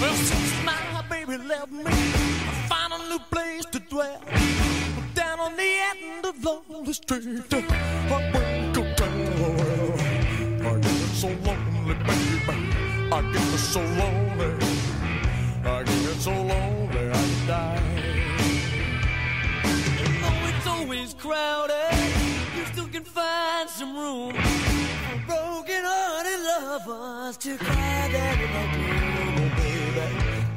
Well, since my baby left me, I found a new place to dwell. Down on the end of Lonely Street, so lonely, baby. I get so lonely. I get so lonely, I die. And though it's always crowded, you still can find some room for broken-hearted lovers to cry that night. Oh, baby,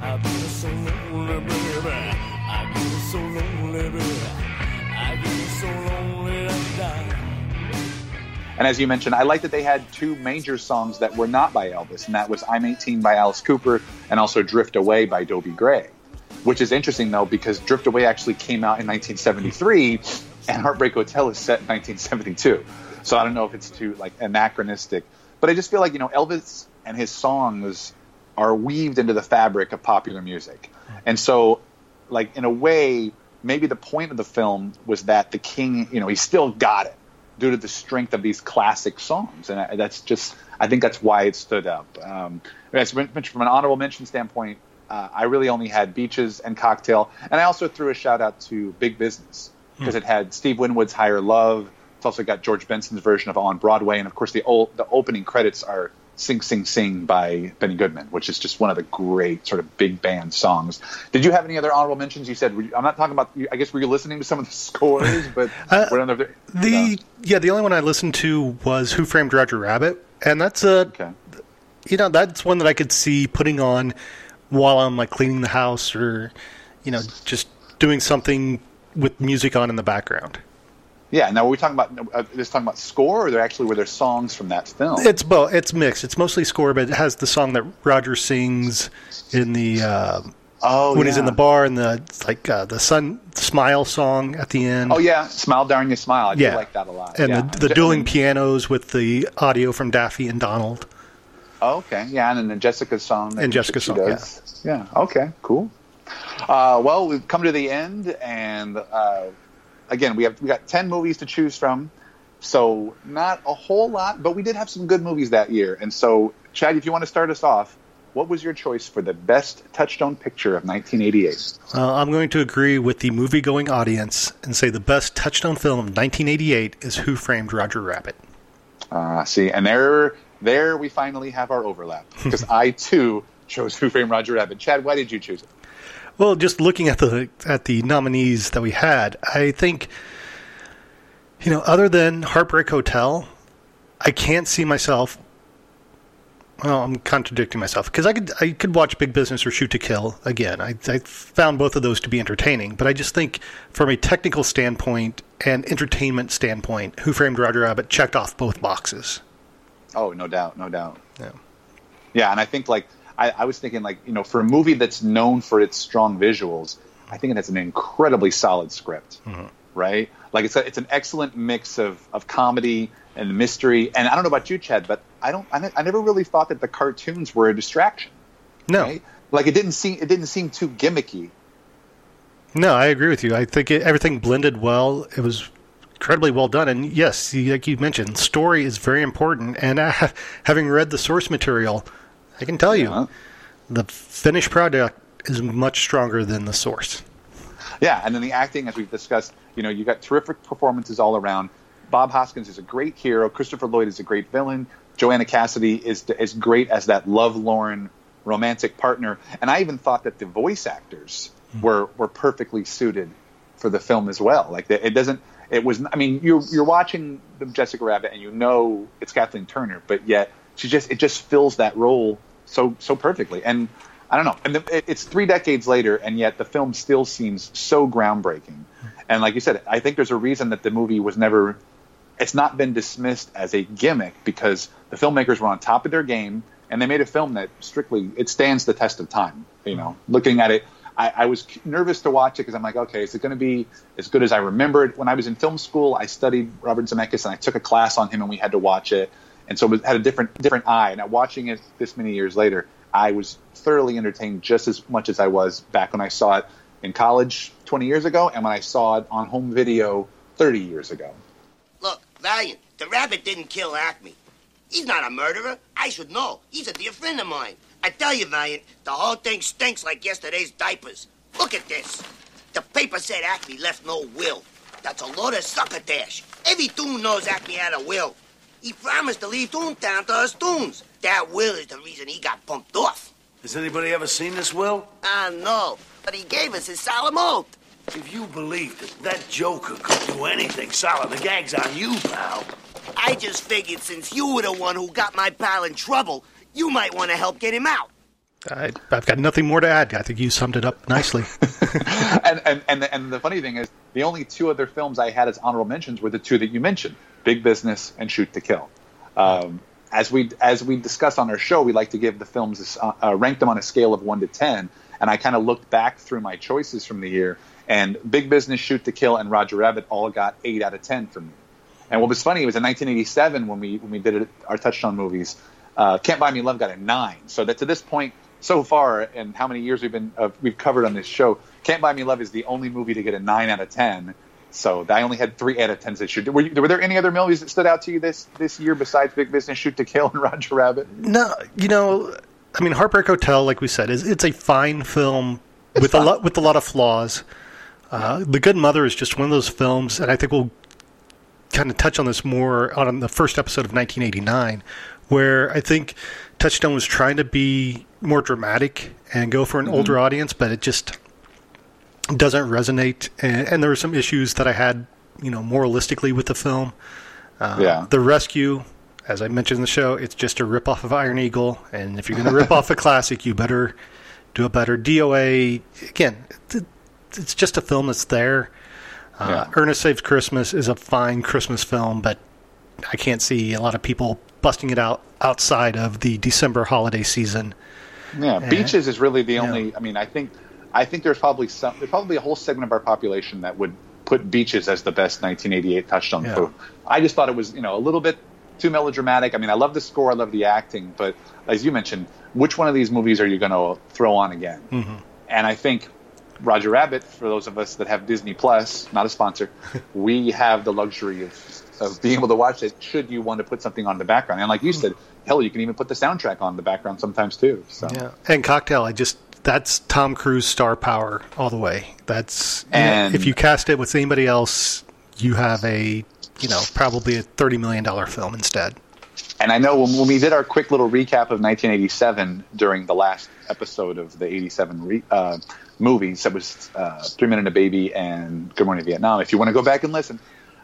I get so lonely, baby. I get so lonely, baby. And as you mentioned, I like that they had two major songs that were not by Elvis, and that was I'm 18 by Alice Cooper and also Drift Away by Dobie Gray. Which is interesting, though, because Drift Away actually came out in 1973, and Heartbreak Hotel is set in 1972. So I don't know if it's too like anachronistic, but I just feel like you know Elvis and his songs are weaved into the fabric of popular music, and so like in a way, maybe the point of the film was that the king, you know, he still got it due to the strength of these classic songs, and I, that's just I think that's why it stood up. Um, as mentioned from an honorable mention standpoint, uh, I really only had Beaches and Cocktail, and I also threw a shout out to Big Business because it had Steve Winwood's Higher Love. It's also got George Benson's version of On Broadway, and of course the old, the opening credits are Sing Sing Sing by Benny Goodman, which is just one of the great sort of big band songs. Did you have any other honorable mentions? You said I'm not talking about. I guess were you listening to some of the scores, but Uh, the, The yeah, the only one I listened to was Who Framed Roger Rabbit, and that's a you know that's one that I could see putting on while I'm like cleaning the house or you know just doing something with music on in the background. Yeah. Now, were we talking about uh, this talking about score, or there actually were there songs from that film? It's both. It's mixed. It's mostly score, but it has the song that Roger sings in the uh, oh when he's in the bar and the like uh, the sun smile song at the end. Oh yeah, smile, darn you, smile. I do Yeah. like that a lot. and yeah. the, the dueling pianos with the audio from Daffy and Donald. Oh, okay, yeah, and then Jessica's song. And Jessica's song, does. yeah. Okay, cool. Uh, well, we've come to the end, and uh, again, we have we got ten movies to choose from. So not a whole lot, but we did have some good movies that year. And so, Chad, if you want to start us off, what was your choice for the best Touchstone picture of 1988? Uh, I'm going to agree with the movie going audience and say the best touchstone film of 1988 is Who Framed Roger Rabbit. Uh, see, and there, there we finally have our overlap because I too chose Who Framed Roger Rabbit. Chad, why did you choose it? Well, just looking at the at the nominees that we had, I think you know, other than Heartbreak Hotel, I can't see myself. Well, I'm contradicting myself because I could I could watch Big Business or Shoot to Kill again. I, I found both of those to be entertaining, but I just think from a technical standpoint and entertainment standpoint, Who Framed Roger Rabbit checked off both boxes. Oh, no doubt, no doubt. Yeah. Yeah, and I think like I, I was thinking like you know for a movie that's known for its strong visuals, I think it has an incredibly solid script, right? Like it's a, it's an excellent mix of of comedy and mystery. And I don't know about you, Chad, but I don't I, I never really thought that the cartoons were a distraction. No, right? like it didn't seem it didn't seem too gimmicky. No, I agree with you. I think it, everything blended well. It was incredibly well done. And yes, like you mentioned, story is very important. And uh, having read the source material, I can tell you the finished product is much stronger than the source. Yeah, and then the acting, as we've discussed, you know, you got terrific performances all around. Bob Hoskins is a great hero. Christopher Lloyd is a great villain. Joanna Cassidy is as great as that love-lorn romantic partner. And I even thought that the voice actors hmm. were were perfectly suited for the film as well. Like it doesn't. It was. I mean, you're you're watching the Jessica Rabbit, and you know it's Kathleen Turner, but yet she just it just fills that role so so perfectly. And I don't know. And the, it's three decades later, and yet the film still seems so groundbreaking. And like you said, I think there's a reason that the movie was never. It's not been dismissed as a gimmick because the filmmakers were on top of their game, and they made a film that strictly it stands the test of time. You know, looking at it, I, I was nervous to watch it because I'm like, okay, is it going to be as good as I remembered? When I was in film school, I studied Robert Zemeckis and I took a class on him, and we had to watch it, and so it had a different different eye. Now watching it this many years later, I was thoroughly entertained just as much as I was back when I saw it in college 20 years ago, and when I saw it on home video 30 years ago. Look, Valiant, the rabbit didn't kill Acme. He's not a murderer. I should know. He's a dear friend of mine. I tell you, Valiant, the whole thing stinks like yesterday's diapers. Look at this. The paper said Acme left no will. That's a load of succotash. Every Toon knows Acme had a will. He promised to leave Toontown to us Toons. That will is the reason he got bumped off. Has anybody ever seen this will? Ah, no. But he gave us his solemn oath. If you believe that that joker could do anything solid, the gag's on you, pal. I just figured since you were the one who got my pal in trouble, you might want to help get him out. I, I've got nothing more to add. I think you summed it up nicely. and, and and the, and the funny thing is, the only two other films I had as honorable mentions were the two that you mentioned: Big Business and Shoot to Kill. Um, as we as we discussed on our show, we like to give the films uh, uh, rank them on a scale of one to ten, and I kind of looked back through my choices from the year, and Big Business, Shoot to Kill, and Roger Rabbit all got eight out of ten from me. And what was funny was in 1987 when we when we did it, our Touchstone movies, uh, Can't Buy Me Love got a nine. So that to this point, so far, and how many years we've been uh, we've covered on this show, Can't Buy Me Love is the only movie to get a nine out of ten. So I only had three out of tens this year. Were, you, were there any other movies that stood out to you this this year besides Big Business, Shoot to Kill, and Roger Rabbit? No, you know, I mean, Heartbreak Hotel, like we said, is it's a fine film with a lot with a lot of flaws. Uh, the Good Mother is just one of those films, and I think we'll kind of touch on this more on the first episode of 1989, where I think Touchstone was trying to be more dramatic and go for an Mm-hmm. older audience, but it just doesn't resonate. And, and there were some issues that I had, you know, moralistically with the film. Uh, Yeah. The Rescue, as I mentioned in the show, it's just a rip off of Iron Eagle, and if you're going to rip off a classic, you better do a better. DOA, again, it's just a film that's there. Uh, Ernest Saves Christmas is a fine Christmas film, but I can't see a lot of people busting it out outside of the December holiday season. Yeah, Eh. beaches is really the only. I mean, I think I think there's probably some. There's probably a whole segment of our population that would put beaches as the best 1988 touchstone Yeah. film. I just thought it was you know a little bit too melodramatic. I mean, I love the score, I love the acting, but as you mentioned, which one of these movies are you going to throw on again? Mm-hmm. And I think Roger Rabbit, for those of us that have Disney Plus, not a sponsor, we have the luxury of, of being able to watch it should you want to put something on the background. And like you said, hell, you can even put the soundtrack on the background sometimes too. So. Yeah, and Cocktail, I just that's Tom Cruise star power all the way. That's And- if you cast it with anybody else, you have a you know probably a thirty million dollar film instead. And I know when, when we did our quick little recap of 1987 during the last episode of the 87 re, uh, movies, that was uh, Three Men and a Baby and Good Morning Vietnam. If you want to go back and listen,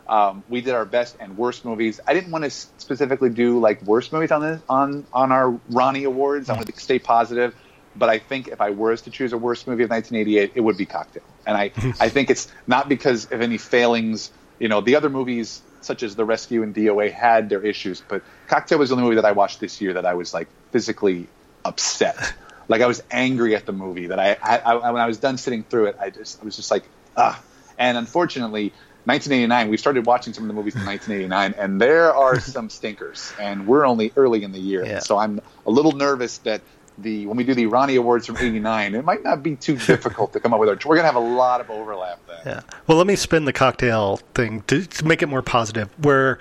um, we did our best and worst movies. I didn't want to specifically do like worst movies on this on on our Ronnie Awards. I wanted to stay positive. But I think if I was to choose a worst movie of 1988, it would be Cocktail. And I, I think it's not because of any failings. You know, the other movies such as The Rescue and DOA had their issues, but Cocktail was the only movie that I watched this year that I was like physically upset. Like I was angry at the movie that I, I, I when I was done sitting through it, I just I was just like ah. And unfortunately, 1989, we started watching some of the movies from 1989, and there are some stinkers, and we're only early in the year, so I'm a little nervous that the when we do the Ronnie Awards from '89, it might not be too difficult to come up with. Our, we're gonna have a lot of overlap then. Yeah. Well, let me spin the cocktail thing to, to make it more positive. Where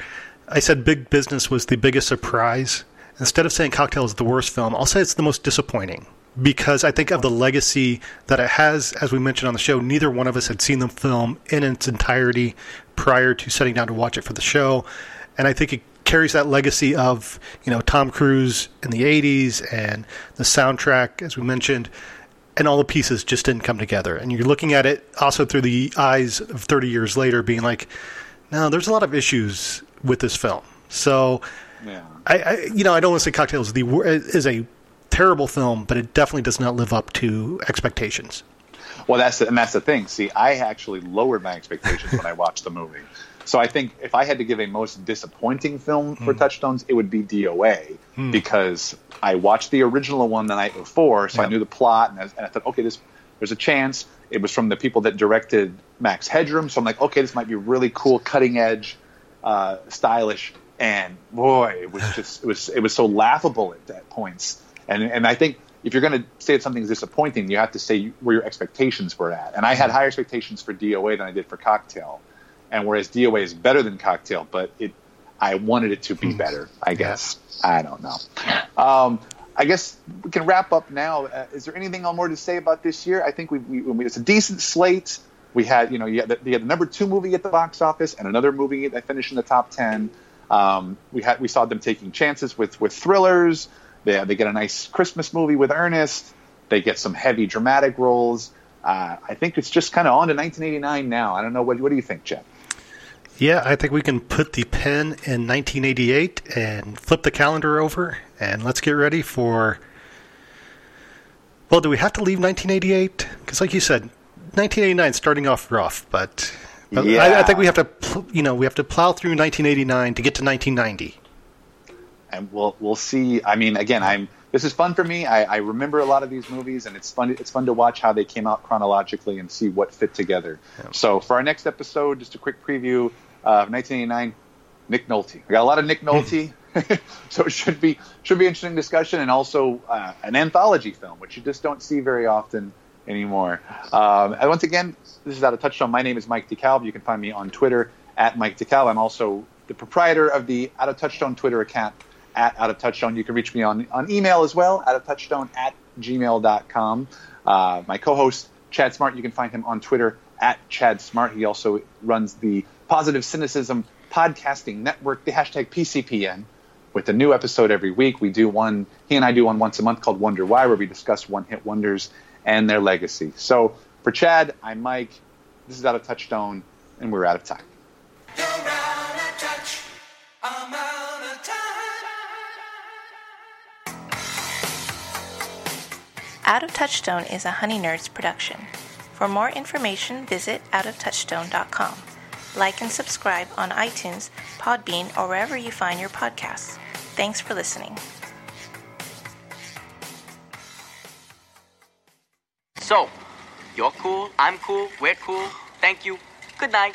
I said Big Business was the biggest surprise. Instead of saying Cocktail is the worst film, I'll say it's the most disappointing because I think of the legacy that it has. As we mentioned on the show, neither one of us had seen the film in its entirety prior to sitting down to watch it for the show, and I think it carries that legacy of you know Tom Cruise in the '80s and the soundtrack, as we mentioned and all the pieces just didn't come together. And you're looking at it also through the eyes of 30 years later, being like, no, there's a lot of issues with this film. So, Yeah. I, I you know, I don't want to say Cocktails is the is a terrible film, but it definitely does not live up to expectations. Well, that's the, and that's the thing. See, I actually lowered my expectations when I watched the movie. So I think if I had to give a most disappointing film for Touchstones, it would be DOA Hmm. because I watched the original one the night before, so I knew the plot, and I, and I thought, okay, this there's a chance. It was from the people that directed Max Headroom, so I'm like, okay, this might be really cool, cutting edge, uh, stylish. And boy, it was just it was it was so laughable at, at points. And and I think if you're going to say that something's disappointing, you have to say where your expectations were at. And I had higher expectations for DOA than I did for Cocktail. And whereas DOA is better than Cocktail, but it I wanted it to be better. I guess I don't know. Um, I guess we can wrap up now. Uh, is there anything else more to say about this year? I think we, we, we it's a decent slate. We had you know you had, the, you had the number two movie at the box office and another movie that finished in the top ten. Um, we had we saw them taking chances with with thrillers. They they get a nice Christmas movie with Ernest. They get some heavy dramatic roles. Uh, I think it's just kind of on to 1989 now. I don't know what what do you think, Jeff? Yeah, I think we can put the pen in 1988 and flip the calendar over, and let's get ready for. Well, do we have to leave 1988? Because, like you said, 1989 starting off rough, but, but I, I think we have to, pl- you know, we have to plow through 1989 to get to 1990. and we'll we'll see. I mean, again, I'm this is fun for me. I, I remember a lot of these movies, and it's fun. It's fun to watch how they came out chronologically and see what fit together. So for our next episode, just a quick preview of 1989, Nick Nolte. I got a lot of Nick Nolte, so it should be should be interesting discussion, and also uh, an anthology film, which you just don't see very often anymore. Um, and once again, this is out of touchstone. My name is Mike DeKalb. You can find me on Twitter at Mike DeKalb. I'm also the proprietor of the Out of Touchstone Twitter account at Out of Touchstone. You can reach me on, on email as well, out of touchstone at gmail.com. Uh, my co-host, Chad Smart, you can find him on Twitter at Chad Smart. He also runs the Positive Cynicism Podcasting Network, the hashtag PCPN, with a new episode every week. We do one, he and I do one once a month called Wonder Why, where we discuss one-hit wonders and their legacy. So for Chad, I'm Mike. This is Out of Touchstone, and we're out of time. Out of Touchstone is a Honey Nerds production. For more information, visit outoftouchstone.com. Like and subscribe on iTunes, Podbean, or wherever you find your podcasts. Thanks for listening. So, you're cool, I'm cool, we're cool. Thank you. Good night.